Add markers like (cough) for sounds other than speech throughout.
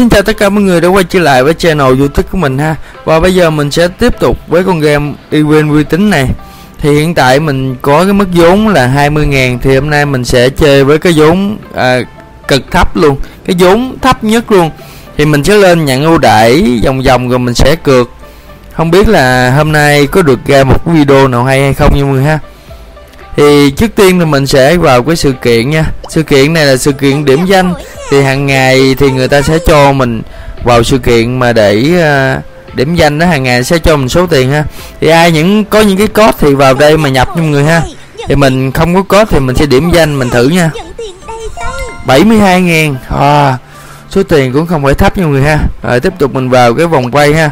Xin chào tất cả mọi người đã quay trở lại với channel youtube của mình ha. Và bây giờ mình sẽ tiếp tục với con game Event uy tín này. Thì hiện tại mình có cái mức vốn là 20.000 Thì hôm nay mình sẽ chơi với cái vốn à, cực thấp luôn. Cái vốn thấp nhất luôn. Thì mình sẽ lên nhận ưu đãi vòng vòng rồi mình sẽ cược. Không biết là hôm nay có được ra một video nào hay hay không nha mọi người ha thì trước tiên thì mình sẽ vào cái sự kiện nha. Sự kiện này là sự kiện điểm danh. Thì hàng ngày thì người ta sẽ cho mình vào sự kiện mà để uh, điểm danh đó hàng ngày sẽ cho mình số tiền ha. Thì ai những có những cái code thì vào đây mà nhập cho mọi người ha. Thì mình không có code thì mình sẽ điểm danh mình thử nha. 72 ngàn. À, số tiền cũng không phải thấp nha mọi người ha. Rồi tiếp tục mình vào cái vòng quay ha.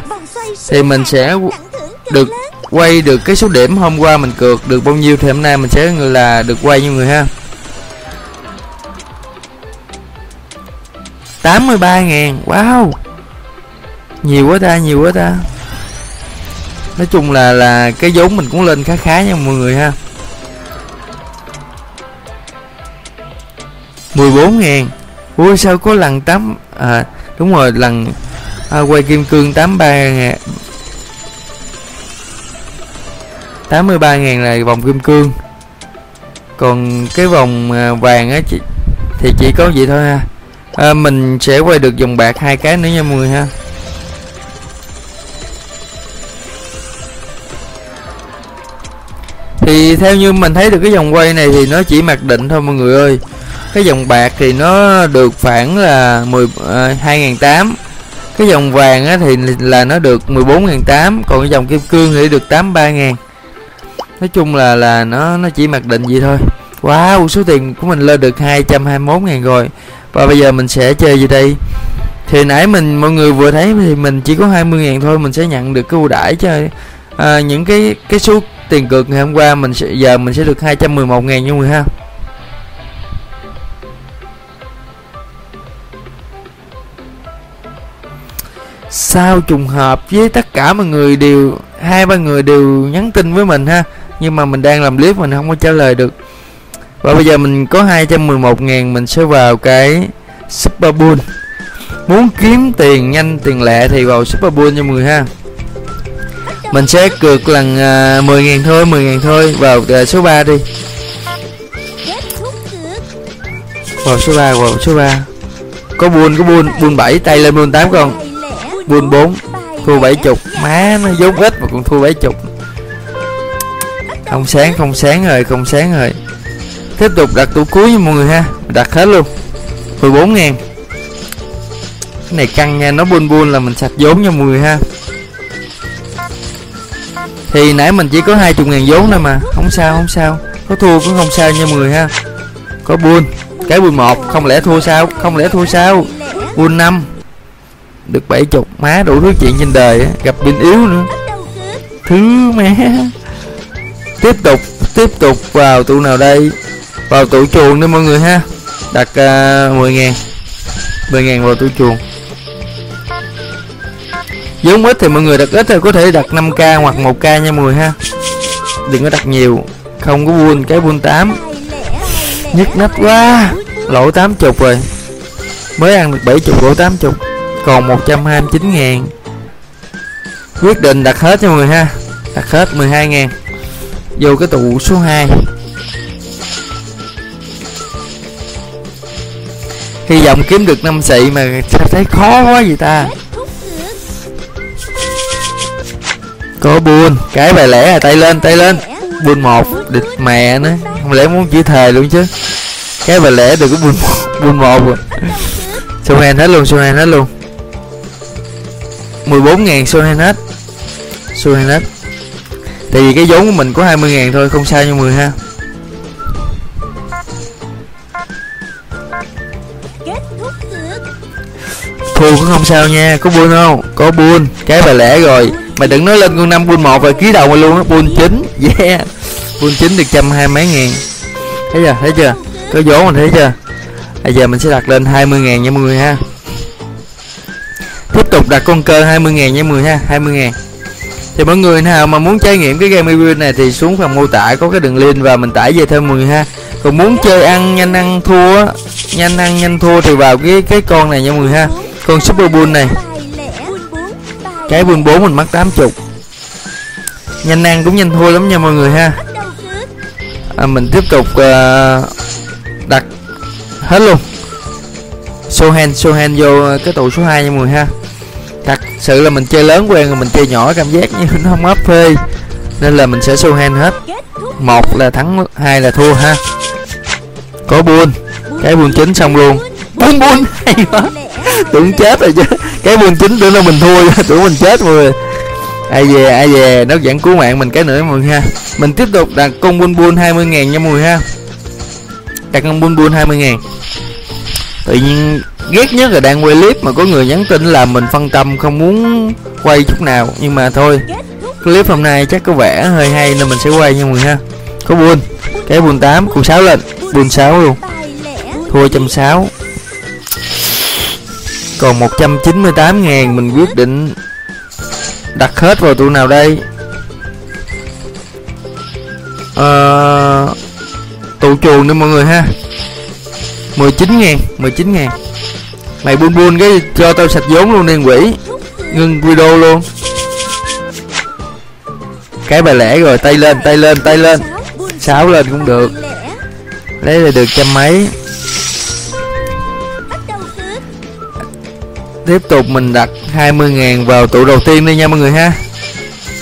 Thì mình sẽ được quay được cái số điểm hôm qua mình cược được bao nhiêu thì hôm nay mình sẽ là được quay như người ha. 83 ngàn Wow. Nhiều quá ta nhiều quá ta. Nói chung là là cái vốn mình cũng lên khá khá nha mọi người ha. 14 ngàn. Ui sao có lần 8 À đúng rồi lần à, Quay kim cương 83 ngàn 83.000 là vòng kim cương. Còn cái vòng à, vàng á chị Thì chỉ có vậy thôi ha. À, Mình sẽ quay được vòng bạc hai cái nữa nha mọi người ha. Thì theo như mình thấy được cái vòng quay này thì nó chỉ mặc định thôi mọi người ơi. Cái vòng bạc thì nó được khoảng là 10 à, 2008 Cái dòng vàng á thì là nó được 14.800 Còn cái dòng kim cương thì được 83.000 nói chung là là nó nó chỉ mặc định vậy thôi. Wow số tiền của mình lên được 221 ngàn rồi. Và bây giờ mình sẽ chơi gì đây? Thì nãy mình mọi người vừa thấy thì mình chỉ có 20 ngàn thôi mình sẽ nhận được cái ưu đãi cho à, những cái cái số tiền cược ngày hôm qua mình sẽ giờ mình sẽ được 211 ngàn nha mọi người ha. Sao trùng hợp với tất cả mọi người đều hai ba người đều nhắn tin với mình ha? Nhưng mà mình đang làm clip mình không có trả lời được. Và bây giờ mình có 211 ngàn mình sẽ vào cái Super Bull Muốn kiếm tiền nhanh tiền lẹ thì vào Super Bull cho người ha. Mình sẽ cược lần à, uh, 10 ngàn thôi 10 ngàn thôi. Vào uh, số 3 đi. Vào số 3 vào số 3 Có bull có bull bull 7 tay lên bull 8 con. Bull 4 thua 70 má nó vốn ít mà còn thua 70 không sáng không sáng rồi, không sáng rồi. Tiếp tục đặt tủ cuối nha mọi người ha. Đặt hết luôn. 14 ngàn. Cái này căng nha, nó buôn buôn là mình sạch vốn nha mọi người ha. Thì nãy mình chỉ có hai chục ngàn vốn thôi mà. Không sao không sao. Có thua cũng không sao nha mọi người ha. Có buôn. Cái buôn một, không lẽ thua sao? Không lẽ thua sao? Buôn năm. Được bảy chục. Má đủ thứ chuyện trên đời gặp bên yếu nữa. Thứ mẹ tiếp tục tiếp tục vào tụ nào đây? Vào tụ chuồng đi mọi người ha. Đặt à, uh, 10 ngàn. 10 ngàn vào tụ chuồng. Giống ít thì mọi người đặt ít thì có thể đặt 5k hoặc 1k nha mọi người ha. Đừng có đặt nhiều không có buôn cái buôn 8 nhức nách quá lỗ 80 rồi. Mới ăn được 70 lỗ 80 còn 129 ngàn. Quyết định đặt hết cho mọi người ha. Đặt hết 12 ngàn vô cái tụ số 2 hy vọng kiếm được năm xị mà sao thấy khó quá vậy ta? Có buôn. Cái bài lẻ à tay lên tay lên. Buôn một, địch mẹ nữa không lẽ muốn chữ thề luôn chứ? Cái bài lẻ được có buôn buôn một rồi. Số hết luôn, số hết luôn. 14 ngàn, số hết. Số hết thì cái vốn của mình có 20 ngàn thôi không sao nha mọi người ha. Thua cũng không sao nha có buôn không? Có buôn cái bài lẻ rồi. Mày đừng nói lên con năm buôn một và ký đầu mày luôn á buôn chín. Yeah. Buôn chín được trăm hai mấy ngàn. Thấy chưa? Thấy chưa? Có vốn mình thấy chưa? Bây giờ mình sẽ đặt lên 20 ngàn nha mọi người ha. Tiếp tục đặt con cơ 20 ngàn nha mọi người ha 20 ngàn thì mọi người nào mà muốn trải nghiệm cái game review này thì xuống phần mô tả có cái đường link và mình tải về thêm mọi người ha. Còn muốn chơi ăn nhanh ăn thua nhanh ăn nhanh thua thì vào cái cái con này nha mọi người ha. Con super bull này. Cái bull 4 mình mất 80 nhanh ăn cũng nhanh thua lắm nha mọi người ha. À, mình tiếp tục uh, đặt hết luôn. Show hand show hand vô cái tụ số 2 nha mọi người ha sự là mình chơi lớn quen rồi mình chơi nhỏ cảm giác như nó không ấp phê. Nên là mình sẽ show hand hết. Một là thắng hai là thua ha. Có buôn. Cái buôn chính xong luôn. Buôn buôn hay quá. Tưởng chết rồi chứ. Cái buôn chính tưởng là mình thua (laughs) tưởng mình chết mọi người. Ai về ai về. Nó vẫn cứu mạng mình cái nữa mọi người ha. Mình tiếp tục đặt con buôn buôn 20 ngàn nha mọi người ha. Đặt con buôn buôn 20 ngàn tự nhiên ghét nhất là đang quay clip mà có người nhắn tin là mình phân tâm không muốn quay chút nào. Nhưng mà thôi clip hôm nay chắc có vẻ hơi hay nên mình sẽ quay nha mọi người ha. Có buồn cái buồn 8 cùng 6 lên buồn 6 luôn. Thua trăm sáu còn 198 ngàn mình quyết định đặt hết vào tụ nào đây? Ờ, à, tụ chuồng đi mọi người ha. 19 ngàn 19 ngàn. Mày buôn buôn cái cho tao sạch vốn luôn đi, quỷ. Ngưng video luôn. Cái bài lẻ rồi, tay lên tay lên tay lên. Sáu lên cũng được. Lấy là được trăm mấy. Tiếp tục mình đặt 20 ngàn vào tụ đầu tiên đi nha mọi người ha.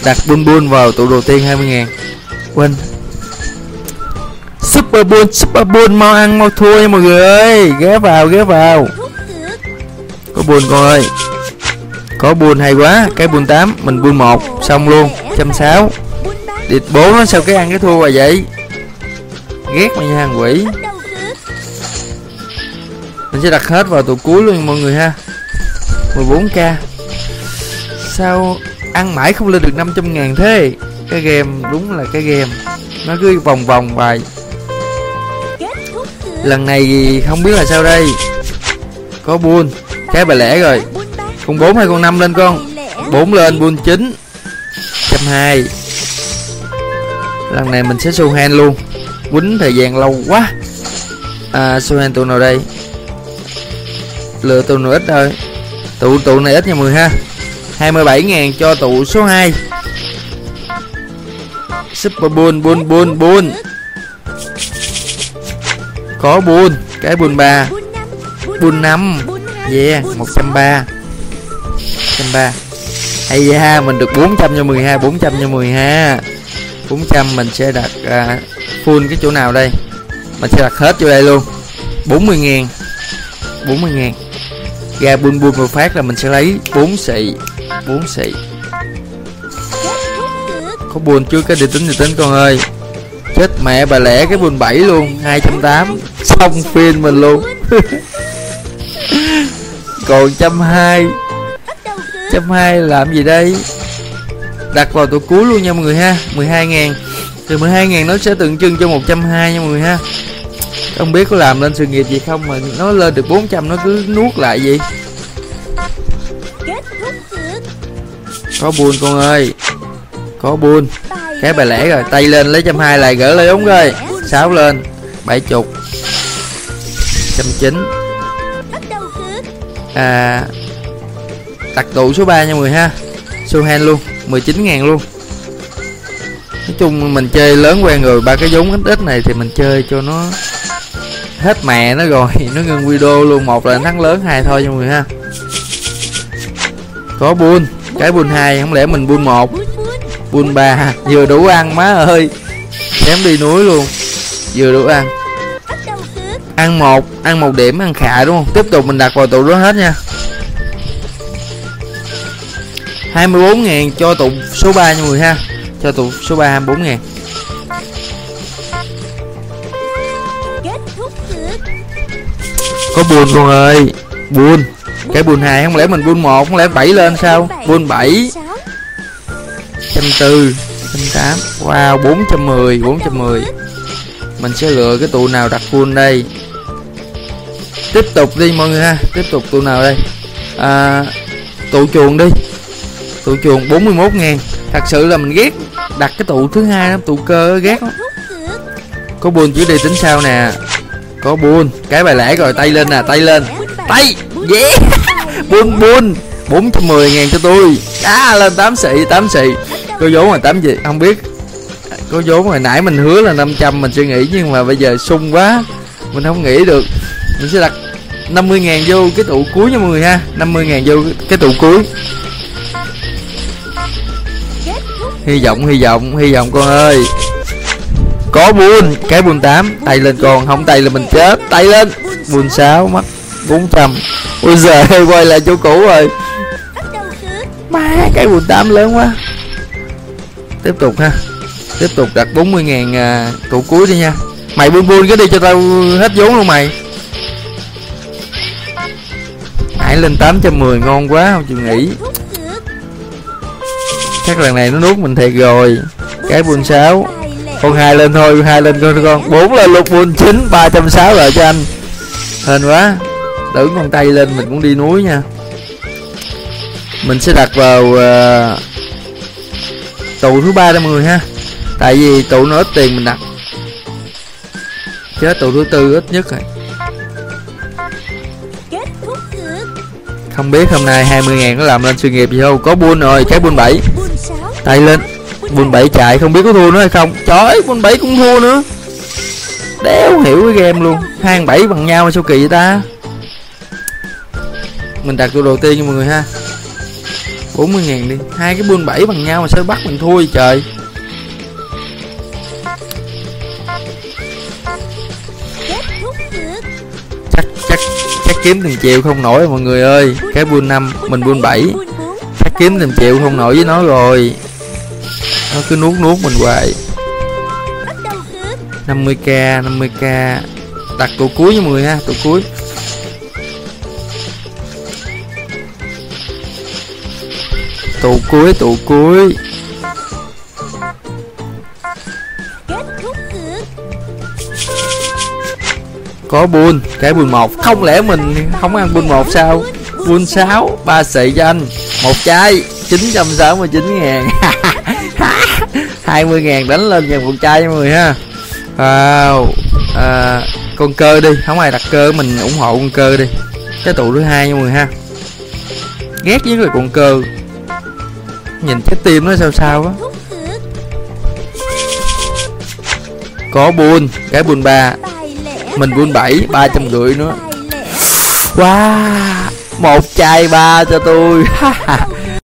Đặt buôn buôn vào tụ đầu tiên 20 ngàn. Quên super bun super bun mau ăn, mau thua nha mọi người ơi. Ghé vào ghé vào. Có buồn con ơi. Có buồn hay quá. Cái buồn 8 mình buồn một, xong luôn trăm sáu địt bố nó sao cái ăn cái thua rồi vậy? Ghét mày nha hàng quỷ. Mình sẽ đặt hết vào tụ cuối luôn mọi người ha. 14k sao ăn mãi không lên được 500 ngàn thế? Cái game đúng là cái game. Nó cứ vòng vòng bài lần này không biết là sao đây. Có buôn cái bà lẻ rồi. Con bốn hay con năm lên con? Bốn lên, buôn chín. Trăm hai. Lần này mình sẽ su hand luôn. Quýnh thời gian lâu quá. À su hand tụ nào đây? Lựa tụ nào ít thôi. Tụ tụ này ít nha mười ha. 27 ngàn cho tụ số 2 Super Bull Bull Bull Bull có buôn Cái buôn ba. Buôn năm. Yeah 130 130 hay ha mình được 400 cho 12 400 cho 12 400 mình sẽ đặt uh, full cái chỗ nào đây? Mình sẽ đặt hết vô đây luôn. 40 ngàn. 40 ngàn. Ra buôn buôn một phát là mình sẽ lấy 4 xị 4 xị có buồn chưa? Cái địa tính địa tính con ơi chết mẹ bà lẻ cái buồn 7 luôn 280 xong phim mình luôn. (laughs) Còn trăm hai. Trăm hai làm gì đây? Đặt vào tụ cuối luôn nha mọi người ha 12 ngàn. Từ 12 ngàn nó sẽ tượng trưng cho 120 nha mọi người ha. Không biết có làm lên sự nghiệp gì không mà nó lên được 400 nó cứ nuốt lại gì có buồn con ơi, có buồn cái bài lẻ rồi, tay lên lấy trăm hai lại gỡ lại đúng rồi. Sáu lên, bảy chục. Trăm chín. À đặt tụ số 3 nha mọi người ha. Số hand luôn 19 ngàn luôn. Nói chung mình chơi lớn quen rồi, ba cái vốn ít ít này thì mình chơi cho nó hết mẹ nó rồi. (laughs) Nó ngưng video luôn, một là thắng lớn, hai thôi nha mọi người ha. Có buôn cái buôn hai, không lẽ mình buôn một? Buôn ba vừa đủ ăn, má ơi. Ném đi núi luôn. Vừa đủ ăn. Ăn một ăn một điểm, ăn khạ đúng không? Tiếp tục mình đặt vào tụ đó hết nha. 24 ngàn cho tụ số 3 nha người ha. Cho tụ số 3 24 ngàn. Có buồn con ơi. Buồn. Cái buồn hai không lẽ mình buôn một, không lẽ bảy lên sao? Buôn bảy trăm tư trăm tám. Wow bốn trăm mười bốn trăm mười. Mình sẽ lựa cái tụ nào đặt full đây. Tiếp tục đi mọi người ha tiếp tục tụ nào đây? À, tụ chuồng đi. Tụ chuồng 41 ngàn. Thật sự là mình ghét đặt cái tụ thứ hai đó tụ cơ ghét lắm. Có buồn chỉ đi tính sao nè? Có buồn cái bài lẻ rồi tay lên nè tay lên. Tay yeah. (laughs) Buôn buôn. 410 ngàn cho tôi. À lên 8 xị 8 xị. Có vốn là 8 gì không biết. Có vốn hồi nãy mình hứa là 500 Mình suy nghĩ, nhưng mà bây giờ sung quá. Mình không nghĩ được. Mình sẽ đặt 50 ngàn vô cái tụ cuối nha mọi người ha. 50 ngàn vô cái tụ cuối. Hy vọng hy vọng hy vọng con ơi. Có buôn Cái buôn 8 Tay lên con Không tay là mình chết. Tay lên. Buôn 6 mất 400 Ôi giời quay lại chỗ cũ rồi. Má, cái buôn 8 lớn quá. Tiếp tục ha. Tiếp tục đặt 40 ngàn à, tụ cuối đi nha. Mày buôn buôn cái đi cho tao hết vốn luôn mày. Nãy lên 810 ngon quá không chịu nghỉ. Chắc lần này nó nuốt mình thiệt rồi. Cái buôn 6 Con hai lên thôi hai lên con con bốn lên lục buôn 9 360 rồi cho anh. Hên quá. Đỡ con tay lên mình cũng đi núi nha. Mình sẽ đặt vào uh, Tụ thứ ba đó mọi người ha. Tại vì tụ nó ít tiền mình đặt. Chết tụ thứ tư ít nhất rồi. Không biết hôm nay 20 ngàn nó làm lên sự nghiệp gì không? Có buôn rồi cái buôn 7 Tay lên. Buôn 7 chạy không biết có thua nữa hay không. Trời buôn 7 cũng thua nữa. Đéo hiểu cái game luôn. Hai bảy bằng nhau mà sao kỳ vậy ta? Mình đặt tụ đầu tiên nha mọi người ha 40 ngàn đi. Hai cái buôn 7 bằng nhau mà sao bắt mình thua vậy trời? Chắc chắc chắc kiếm từng triệu không nổi mọi người ơi. Cái buôn năm, mình buôn 7 chắc kiếm từng triệu không nổi với nó rồi. Nó cứ nuốt nuốt mình hoài. 50k 50k đặt tụ cuối nha mọi người ha tụ cuối. Tụ cuối tụ cuối. Có buôn cái buôn một. Không lẽ mình không ăn buôn một sao? Buôn sáu ba xị cho anh một chai 969 ngàn. (laughs) 20 ngàn đánh lên dàn một chai cho mọi người ha. Wow. À, con cơ đi. Không ai đặt cơ mình ủng hộ con cơ đi. Cái tụ thứ hai nha mọi người ha. Ghét với người con cơ nhìn cái tim nó sao sao á. Có buôn cái buôn ba. Mình buôn bảy, ba trăm rưỡi nữa. Wow, một chai ba cho tôi. (laughs)